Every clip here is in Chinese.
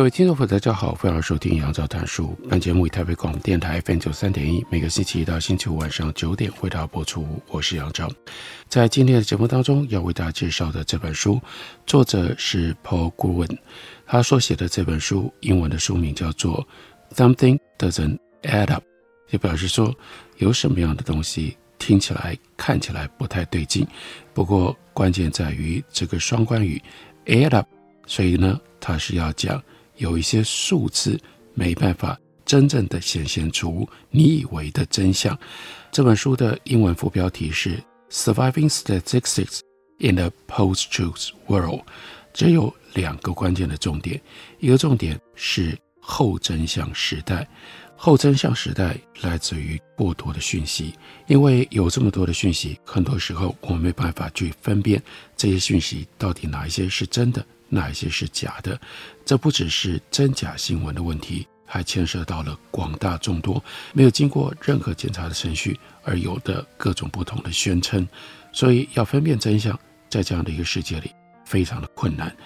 各位听众朋友，大家好，欢迎收听杨照谈书。本节目以台北广播电台 FM 九三点一，每个星期一到星期五晚上九点为大家播出。我是杨照。在今天的节目当中，要为大家介绍的这本书，作者是 Paul Gruen。他所写的这本书，英文的书名叫做《Something Doesn't Add Up》，也表示说有什么样的东西听起来、看起来不太对劲。不过关键在于这个双关语 “add up”，所以呢，他是要讲。有一些数字没办法真正的显现出你以为的真相。这本书的英文副标题是《Surviving Statistics in the Post-Truth World》，只有两个关键的重点。一个重点是后真相时代，后真相时代来自于过多的讯息，因为有这么多的讯息，很多时候我们没办法去分辨这些讯息到底哪一些是真的。哪一些是假的？这不只是真假新闻的问题，还牵涉到了广大众多没有经过任何检查的程序而有的各种不同的宣称。所以要分辨真相，在这样的一个世界里非常的困难。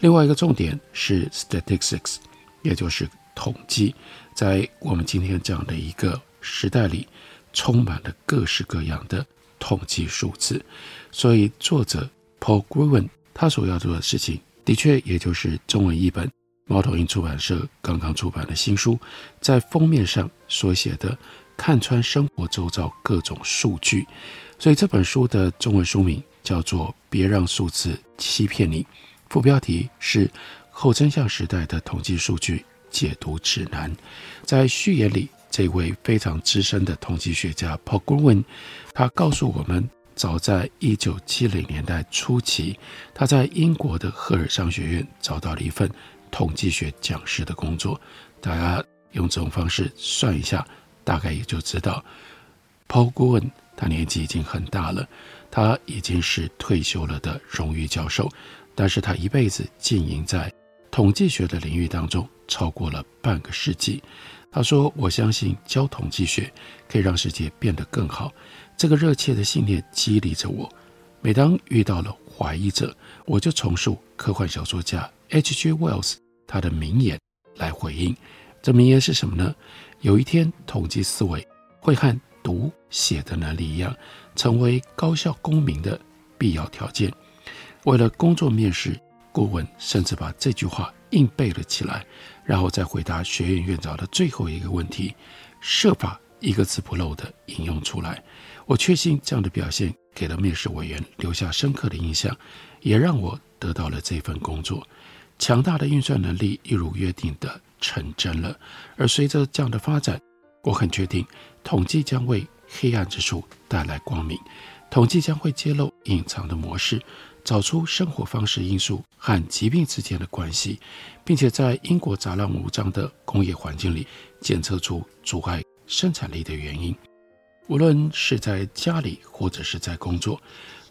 另外一个重点是 statistics，也就是统计，在我们今天这样的一个时代里，充满了各式各样的统计数字。所以作者 Paul Gruen 他所要做的事情。的确，也就是中文译本，猫头鹰出版社刚刚出版的新书，在封面上所写的“看穿生活周遭各种数据”，所以这本书的中文书名叫做《别让数字欺骗你》，副标题是《后真相时代的统计数据解读指南》。在序言里，这位非常资深的统计学家 Paul Gruen，他告诉我们。早在一九七零年代初期，他在英国的赫尔商学院找到了一份统计学讲师的工作。大家用这种方式算一下，大概也就知道，Paul Gruen 他年纪已经很大了，他已经是退休了的荣誉教授，但是他一辈子经营在统计学的领域当中，超过了半个世纪。他说：“我相信教统计学可以让世界变得更好。”这个热切的信念激励着我。每当遇到了怀疑者，我就重述科幻小说家 H.G. Wells 他的名言来回应。这名言是什么呢？有一天，统计思维会和读写的能力一样，成为高效公民的必要条件。为了工作面试，顾问甚至把这句话硬背了起来，然后再回答学院院长的最后一个问题，设法一个字不漏地引用出来。我确信这样的表现给了面试委员留下深刻的印象，也让我得到了这份工作。强大的运算能力一如约定的成真了，而随着这样的发展，我很确定统计将为黑暗之处带来光明，统计将会揭露隐藏的模式，找出生活方式因素和疾病之间的关系，并且在英国杂乱无章的工业环境里检测出阻碍生产力的原因。无论是在家里或者是在工作，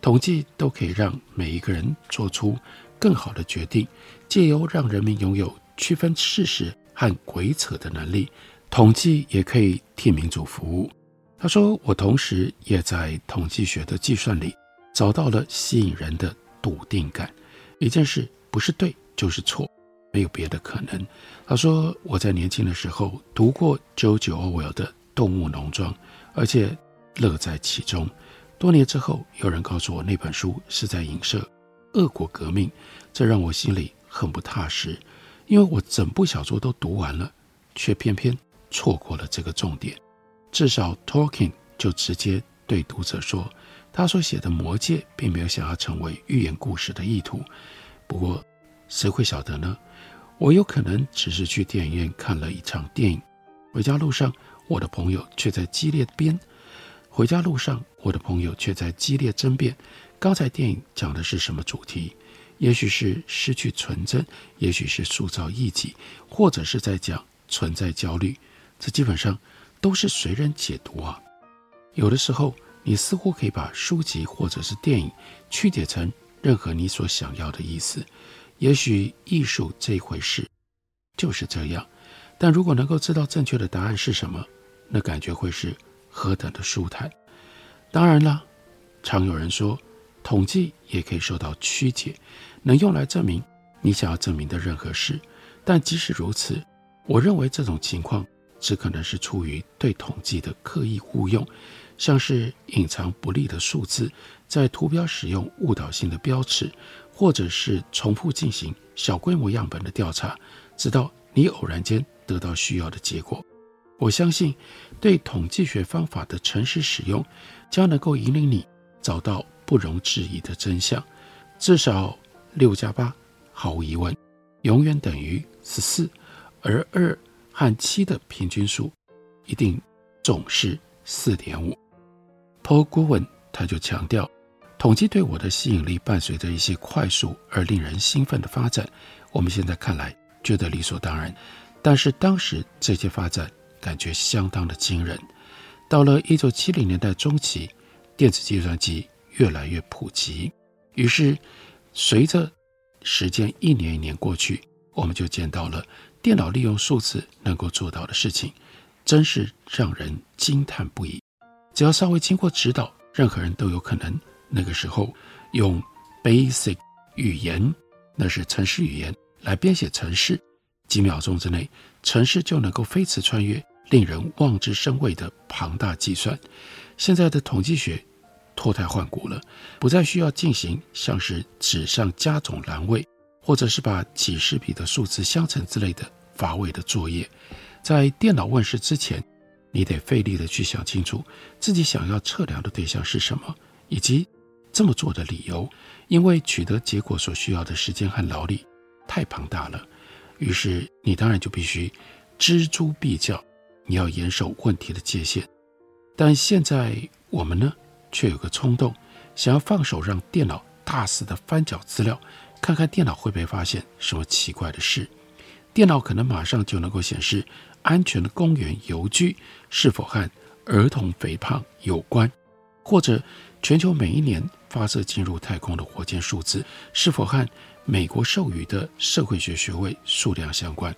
统计都可以让每一个人做出更好的决定。借由让人民拥有区分事实和鬼扯的能力，统计也可以替民主服务。他说：“我同时也在统计学的计算里找到了吸引人的笃定感。一件事不是对就是错，没有别的可能。”他说：“我在年轻的时候读过 George Orwell 的《动物农庄》。”而且乐在其中。多年之后，有人告诉我那本书是在影射俄国革命，这让我心里很不踏实，因为我整部小说都读完了，却偏偏错过了这个重点。至少 Tolkien 就直接对读者说，他所写的《魔戒》并没有想要成为寓言故事的意图。不过，谁会晓得呢？我有可能只是去电影院看了一场电影，回家路上。我的朋友却在激烈辩，回家路上，我的朋友却在激烈争辩，刚才电影讲的是什么主题？也许是失去纯真，也许是塑造异己，或者是在讲存在焦虑。这基本上都是随人解读啊。有的时候，你似乎可以把书籍或者是电影曲解成任何你所想要的意思。也许艺术这一回事就是这样。但如果能够知道正确的答案是什么，那感觉会是何等的舒坦。当然了，常有人说，统计也可以受到曲解，能用来证明你想要证明的任何事。但即使如此，我认为这种情况只可能是出于对统计的刻意误用，像是隐藏不利的数字，在图标使用误导性的标尺，或者是重复进行小规模样本的调查，直到你偶然间。得到需要的结果，我相信对统计学方法的诚实使用，将能够引领你找到不容置疑的真相。至少六加八毫无疑问永远等于十四，而二和七的平均数一定总是四点五。Paul Gruen 他就强调，统计对我的吸引力伴随着一些快速而令人兴奋的发展。我们现在看来觉得理所当然。但是当时这些发展感觉相当的惊人。到了一九七零年代中期，电子计算机越来越普及，于是随着时间一年一年过去，我们就见到了电脑利用数字能够做到的事情，真是让人惊叹不已。只要稍微经过指导，任何人都有可能那个时候用 Basic 语言，那是程式语言来编写程式。几秒钟之内，程式就能够飞驰穿越令人望之生畏的庞大计算。现在的统计学脱胎换骨了，不再需要进行像是纸上加总栏位，或者是把几十笔的数字相乘之类的乏味的作业。在电脑问世之前，你得费力的去想清楚自己想要测量的对象是什么，以及这么做的理由，因为取得结果所需要的时间和劳力太庞大了。于是你当然就必须锱铢必较，你要严守问题的界限。但现在我们呢，却有个冲动，想要放手让电脑大肆的翻搅资料，看看电脑会不会发现什么奇怪的事。电脑可能马上就能够显示安全的公园游具是否和儿童肥胖有关，或者全球每一年发射进入太空的火箭数字是否和美国授予的社会学学位数量相关，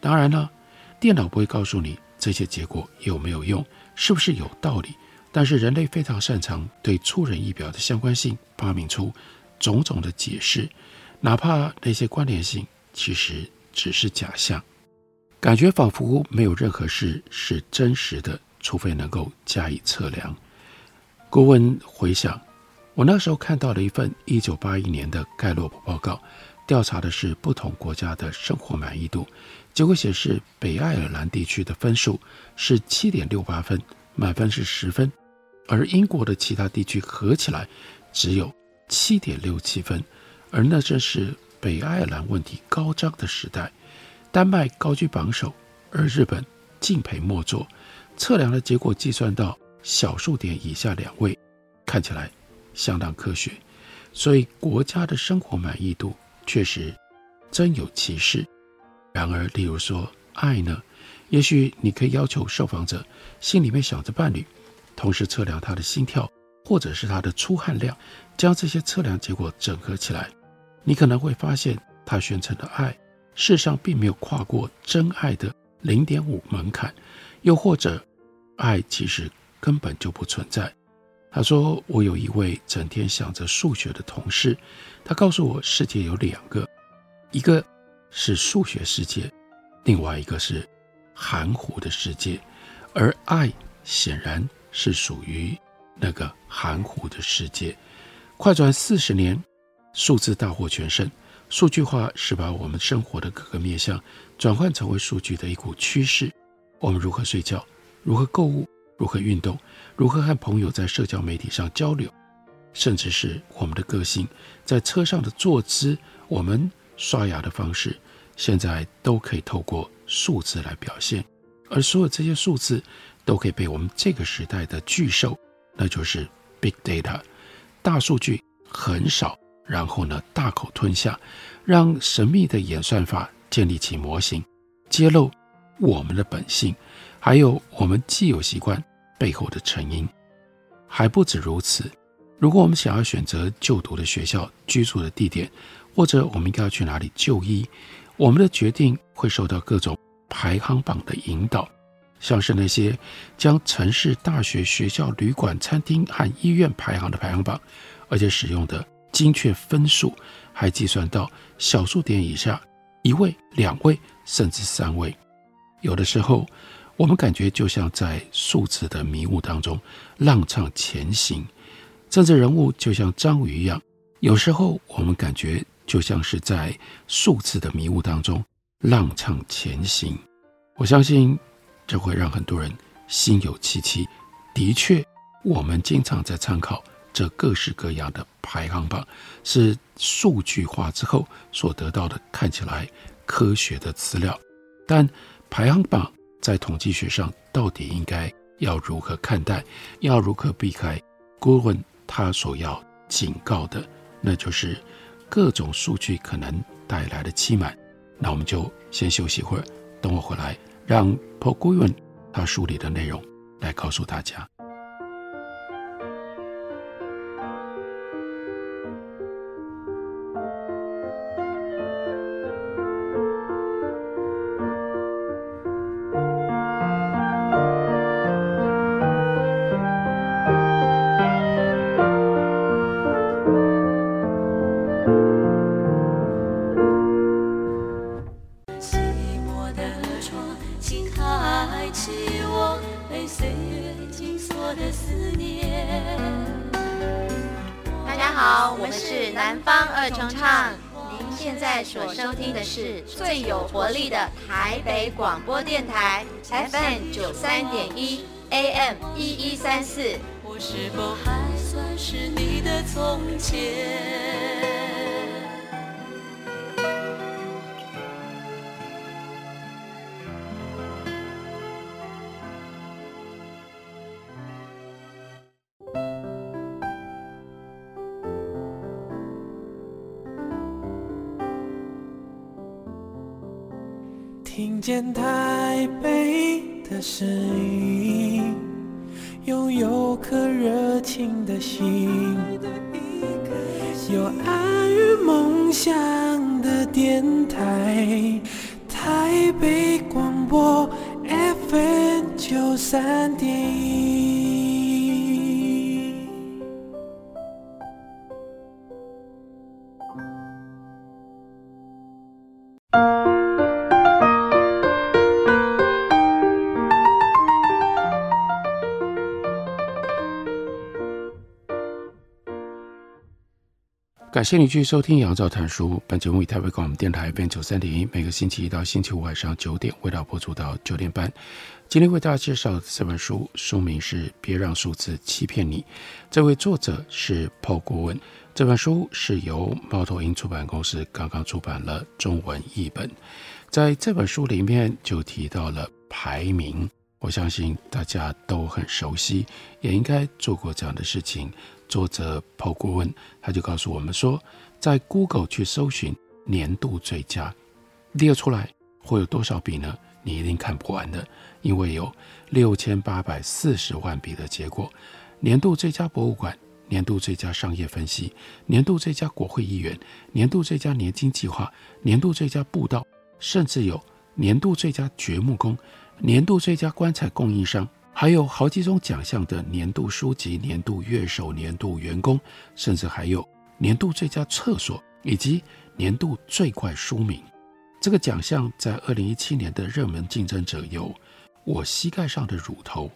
当然了，电脑不会告诉你这些结果有没有用，是不是有道理。但是人类非常擅长对出人意表的相关性发明出种种的解释，哪怕那些关联性其实只是假象，感觉仿佛没有任何事是真实的，除非能够加以测量。顾问回想。我那时候看到了一份一九八一年的盖洛普报告，调查的是不同国家的生活满意度。结果显示，北爱尔兰地区的分数是七点六八分，满分是十分；而英国的其他地区合起来只有七点六七分。而那正是北爱尔兰问题高涨的时代。丹麦高居榜首，而日本敬陪末座。测量的结果计算到小数点以下两位，看起来。相当科学，所以国家的生活满意度确实真有其事。然而，例如说爱呢，也许你可以要求受访者心里面想着伴侣，同时测量他的心跳或者是他的出汗量，将这些测量结果整合起来，你可能会发现他宣称的爱，事实上并没有跨过真爱的零点五门槛，又或者爱其实根本就不存在。他说：“我有一位整天想着数学的同事，他告诉我，世界有两个，一个是数学世界，另外一个是含糊的世界，而爱显然是属于那个含糊的世界。快转四十年，数字大获全胜，数据化是把我们生活的各个面向转换成为数据的一股趋势。我们如何睡觉，如何购物。”如何运动？如何和朋友在社交媒体上交流？甚至是我们的个性，在车上的坐姿，我们刷牙的方式，现在都可以透过数字来表现。而所有这些数字，都可以被我们这个时代的巨兽，那就是 Big Data 大数据很少，然后呢大口吞下，让神秘的演算法建立起模型，揭露我们的本性，还有我们既有习惯背后的成因。还不止如此，如果我们想要选择就读的学校、居住的地点，或者我们应该要去哪里就医，我们的决定会受到各种排行榜的引导，像是那些将城市、大学、学校、旅馆、餐厅和医院排行的排行榜，而且使用的精确分数还计算到小数点以下，一位、两位甚至三位。有的时候，我们感觉就像在数字的迷雾当中踉跄前行，政治人物就像章鱼一样。有时候我们感觉就像是在数字的迷雾当中踉跄前行。我相信这会让很多人心有戚戚。的确，我们经常在参考这各式各样的排行榜，是数据化之后所得到的看起来科学的资料，但排行榜。在统计学上，到底应该要如何看待？要如何避开？顾问他所要警告的，那就是各种数据可能带来的欺瞒。那我们就先休息一会儿，等我回来，让 Paul Guion 他书里的内容来告诉大家。电台，FM 九三点一，AM 一一三四。我是否还算是你的从前？听见台声音，拥有颗热情的心，有爱与梦想的电台，台北广播 FN 九三。感谢你继续收听杨照谈书。本节目以台北广播电台 FM 九三点一，每个星期一到星期五晚上九点，为大家播出到九点半。今天为大家介绍这本书，书名是《别让数字欺骗你》。这位作者是 Paul Goodwin。这本书是由猫头鹰出版公司刚刚出版了中文译本。在这本书里面就提到了排名，我相信大家都很熟悉，也应该做过这样的事情。作者 Paul Goodwin，他就告诉我们说，在 Google 去搜寻年度最佳，列出来会有多少笔呢？你一定看不完的，因为有六千八百四十万笔的结果。年度最佳博物馆、年度最佳商业分析、年度最佳国会议员、年度最佳年金计划、年度最佳步道，甚至有年度最佳掘墓工、年度最佳棺材供应商。还有好几种奖项的年度书籍、年度乐手、年度员工，甚至还有年度最佳厕所以及年度最怪书名。这个奖项在二零一七年的热门竞争者有《我膝盖上的乳头》，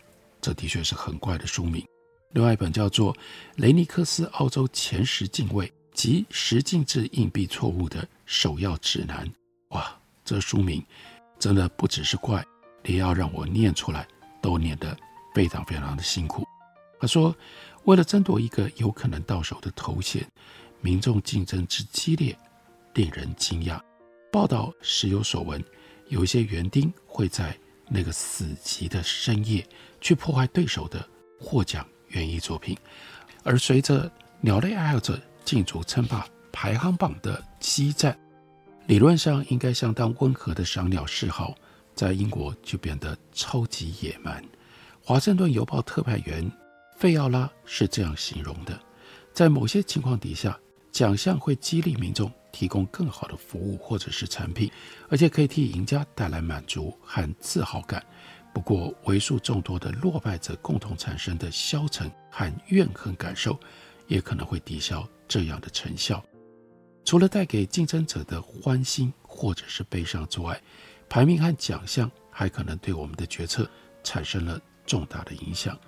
这的确是很怪的书名。另外一本叫做《雷尼克斯澳洲前十进位及十进制硬币错误的首要指南》。哇，这书名真的不只是怪，也要让我念出来。都念得非常非常的辛苦。他说，为了争夺一个有可能到手的头衔，民众竞争之激烈，令人惊讶。报道时有所闻，有一些园丁会在那个死寂的深夜去破坏对手的获奖园艺作品。而随着鸟类爱好者竞逐称霸排行榜的激战，理论上应该相当温和的赏鸟嗜好，在英国就变得超级野蛮。华盛顿邮报特派员费奥拉是这样形容的：在某些情况底下，奖项会激励民众提供更好的服务或者是产品，而且可以替赢家带来满足和自豪感。不过，为数众多的落败者共同产生的消沉和怨恨感受，也可能会抵消这样的成效。除了带给竞争者的欢欣或者是悲伤之外，排名和奖项还可能对我们的决策产生了重大的影响。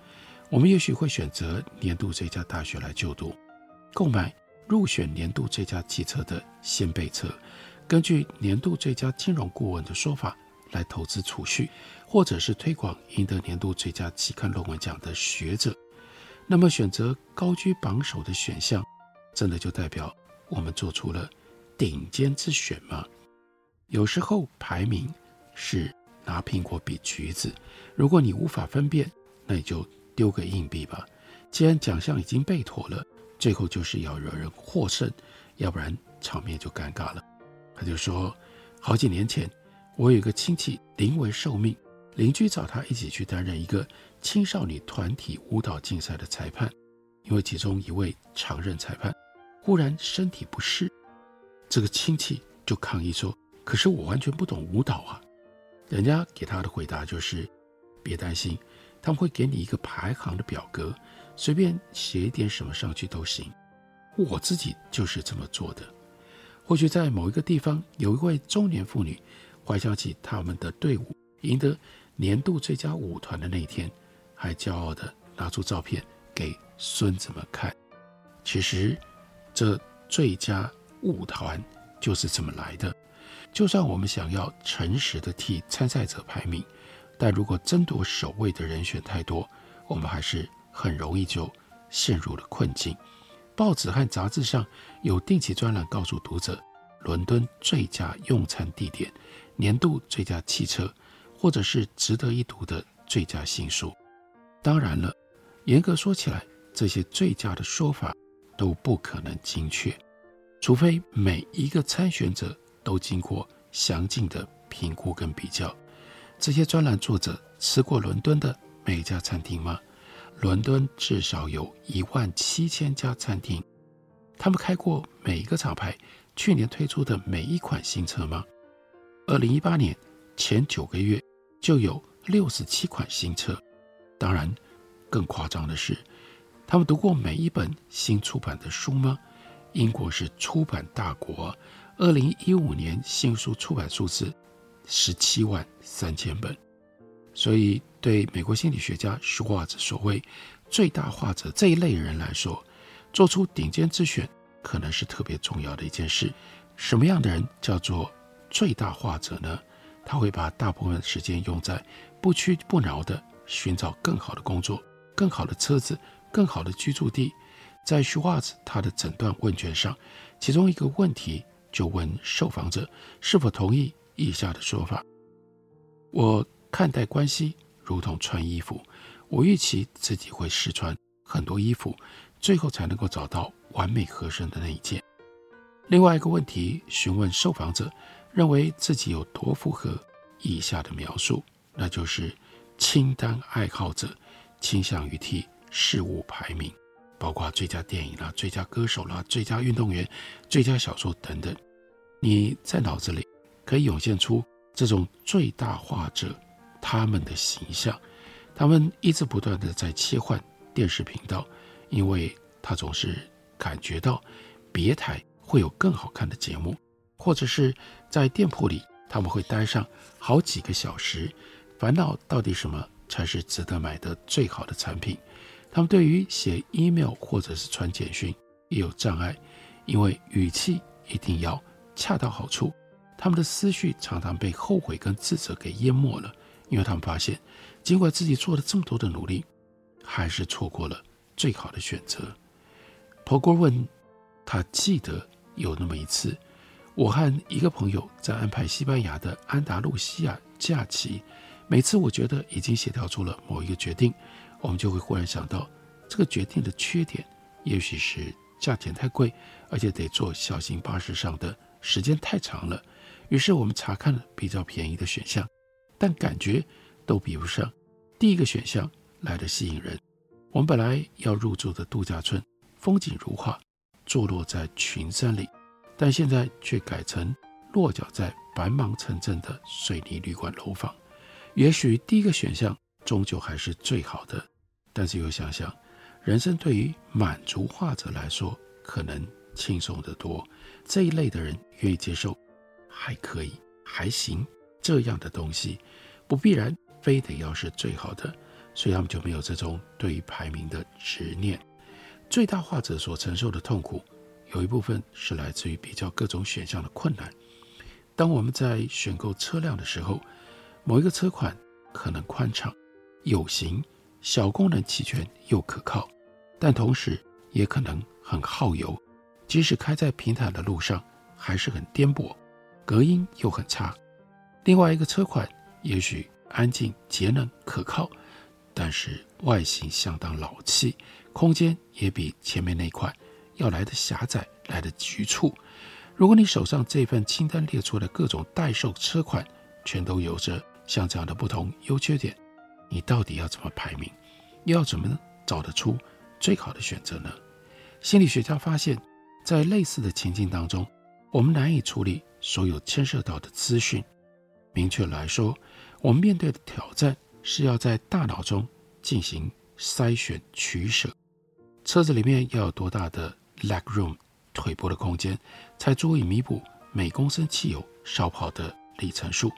我们也许会选择年度最佳大学来就读，购买入选年度最佳汽车的掀背车，根据年度最佳金融顾问的说法来投资储蓄。或者是推广赢得年度最佳期刊论文奖的学者，那么选择高居榜首的选项，真的就代表我们做出了顶尖之选吗？有时候排名是拿苹果比橘子，如果你无法分辨，那你就丢个硬币吧。既然奖项已经被妥了，最后就是要惹人获胜，要不然场面就尴尬了。他就说，好几年前，我有一个亲戚临危受命。邻居找他一起去担任一个青少年团体舞蹈竞赛的裁判，因为其中一位常任裁判忽然身体不适，这个亲戚就抗议说：“可是我完全不懂舞蹈啊！”人家给他的回答就是：“别担心，他们会给你一个排行的表格，随便写一点什么上去都行。”我自己就是这么做的。或许在某一个地方，有一位中年妇女怀想起他们的队伍赢得。年度最佳舞团的那一天，还骄傲地拿出照片给孙子们看。其实，这最佳舞团就是这么来的。就算我们想要诚实的替参赛者排名，但如果争夺首位的人选太多，我们还是很容易就陷入了困境。报纸和杂志上有定期专栏告诉读者，伦敦最佳用餐地点、年度最佳汽车。或者是值得一读的最佳新书。当然了，严格说起来，这些最佳的说法都不可能精确，除非每一个参选者都经过详尽的评估跟比较。这些专栏作者吃过伦敦的每一家餐厅吗？伦敦至少有一万七千家餐厅。他们开过每一个厂牌去年推出的每一款新车吗？二零一八年前九个月。就有六十七款新车，当然，更夸张的是，他们读过每一本新出版的书吗？英国是出版大国，二零一五年新书出版数字十七万三千本，所以对美国心理学家舒华兹所谓最大化者这一类人来说，做出顶尖之选可能是特别重要的一件事。什么样的人叫做最大化者呢？他会把大部分时间用在不屈不挠地寻找更好的工作、更好的车子、更好的居住地。在徐华子他的诊断问卷上，其中一个问题就问受访者是否同意以下的说法：我看待关系如同穿衣服，我预期自己会试穿很多衣服，最后才能够找到完美合身的那一件。另外一个问题询问受访者。认为自己有多符合以下的描述，那就是清单爱好者，倾向于替事物排名，包括最佳电影啦、最佳歌手啦、最佳运动员、最佳小说等等。你在脑子里可以涌现出这种最大化者他们的形象，他们一直不断地在切换电视频道，因为他总是感觉到别台会有更好看的节目。或者是在店铺里，他们会待上好几个小时，烦恼到底什么才是值得买的最好的产品。他们对于写 email 或者是传简讯也有障碍，因为语气一定要恰到好处。他们的思绪常常被后悔跟自责给淹没了，因为他们发现，尽管自己做了这么多的努力，还是错过了最好的选择。波哥问他记得有那么一次。我和一个朋友在安排西班牙的安达路西亚假期，每次我觉得已经协调出了某一个决定，我们就会忽然想到，这个决定的缺点，也许是价钱太贵，而且得坐小型巴士上的时间太长了。于是我们查看了比较便宜的选项，但感觉都比不上第一个选项来的吸引人。我们本来要入住的度假村，风景如画，坐落在群山里，但现在却改成落脚在繁忙城镇的水泥旅馆楼房。也许第一个选项终究还是最好的，但是又想想，人生对于满足化者来说，可能轻松得多。这一类的人愿意接受。还可以，还行，这样的东西不必然非得要是最好的，所以他们就没有这种对于排名的执念。最大化者所承受的痛苦，有一部分是来自于比较各种选项的困难。当我们在选购车辆的时候，某一个车款可能宽敞、有型、小功能齐全又可靠，但同时也可能很耗油，即使开在平坦的路上，还是很颠簸。隔音又很差，另外一个车款也许安静、节能、可靠，但是外形相当老气，空间也比前面那款要来的狭窄、来得局促。如果你手上这份清单列出的各种待售车款，全都有着像这样的不同优缺点，你到底要怎么排名？又要怎么找得出最好的选择呢？心理学家发现，在类似的情境当中，我们难以处理。所有牵涉到的资讯，明确来说，我们面对的挑战是要在大脑中进行筛选取舍。车子里面要有多大的 leg room 腿部的空间，才足以弥补每公升汽油烧跑的里程数？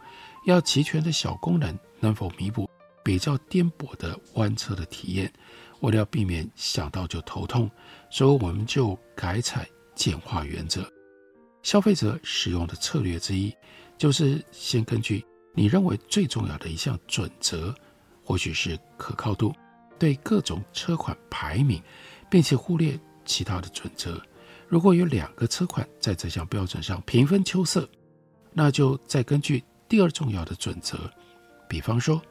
要齐全的小功能能否弥补比较颠簸的弯车的体验？为了避免想到就头痛，所以我们就改采简化原则。消费者使用的策略之一，就是先根据你认为最重要的一项准则，或许是可靠度，对各种车款排名，并且忽略其他的准则。如果有两个车款在这项标准上平分秋色，那就再根据第二重要的准则，比方说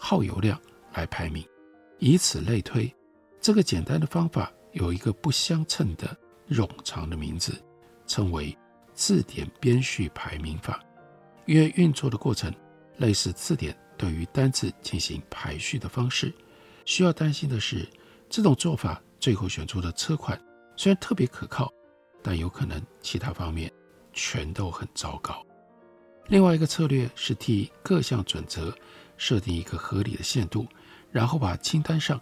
耗油量来排名，以此类推。这个简单的方法有一个不相称的冗长的名字，称为。字典编序排名法，因为运作的过程类似字典对于单字进行排序的方式。需要担心的是，这种做法最后选出的车款虽然特别可靠，但有可能其他方面全都很糟糕。另外一个策略是替各项准则设定一个合理的限度，然后把清单上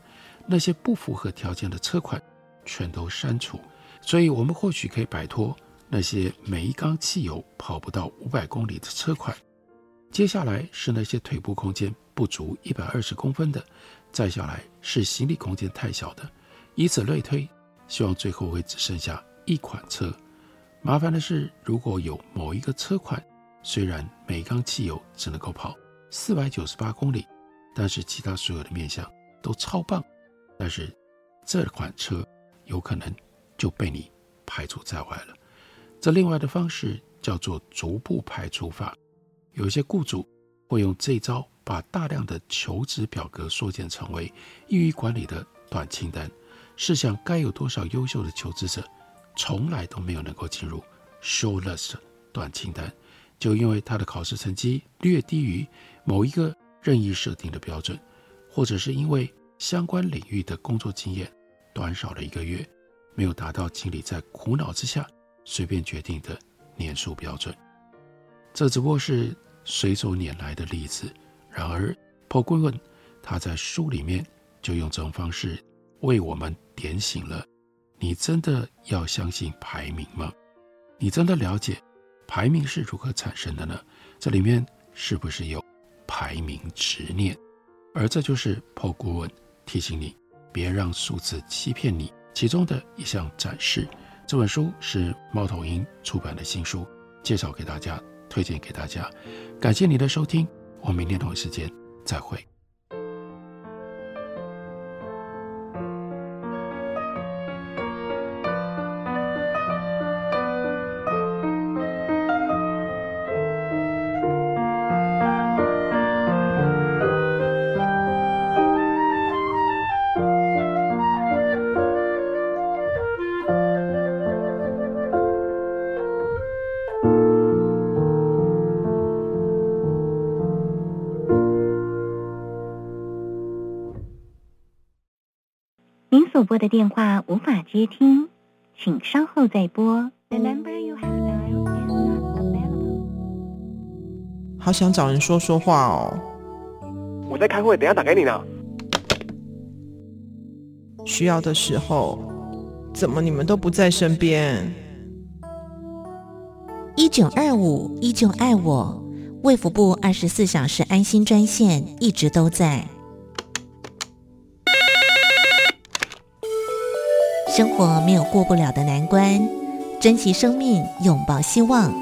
那些不符合条件的车款全都删除。所以，我们或许可以摆脱。那些每一缸汽油跑不到五百公里的车款，接下来是那些腿部空间不足一百二十公分的，再下来是行李空间太小的，以此类推，希望最后会只剩下一款车。麻烦的是，如果有某一个车款，虽然每缸汽油只能够跑四百九十八公里，但是其他所有的面向都超棒，但是这款车有可能就被你排除在外了。这另外的方式叫做逐步排除法，有一些雇主会用这招，把大量的求职表格缩减成为易于管理的短清单。试想，该有多少优秀的求职者，从来都没有能够进入 short list 短清单，就因为他的考试成绩略低于某一个任意设定的标准，或者是因为相关领域的工作经验短少了一个月，没有达到经理在苦恼之下。随便决定的年数标准，这只不过是随手拈来的例子。然而，Paul g o o n 他在书里面就用这种方式为我们点醒了：你真的要相信排名吗？你真的了解排名是如何产生的呢？这里面是不是有排名执念？而这就是 pop guel 提醒你，别让数字欺骗你其中的一项展示。这本书是猫头鹰出版的新书，介绍给大家，推荐给大家。感谢你的收听，我们明天同一时间再会。拨的电话无法接听，请稍后再拨。The number you have dialed is not available. 好想找人说说话哦。我在开会，等下打给你呢。需要的时候，怎么你们都不在身边？一九二五依旧爱我，卫福部二十四小时安心专线一直都在。生活没有过不了的难关，珍惜生命，拥抱希望。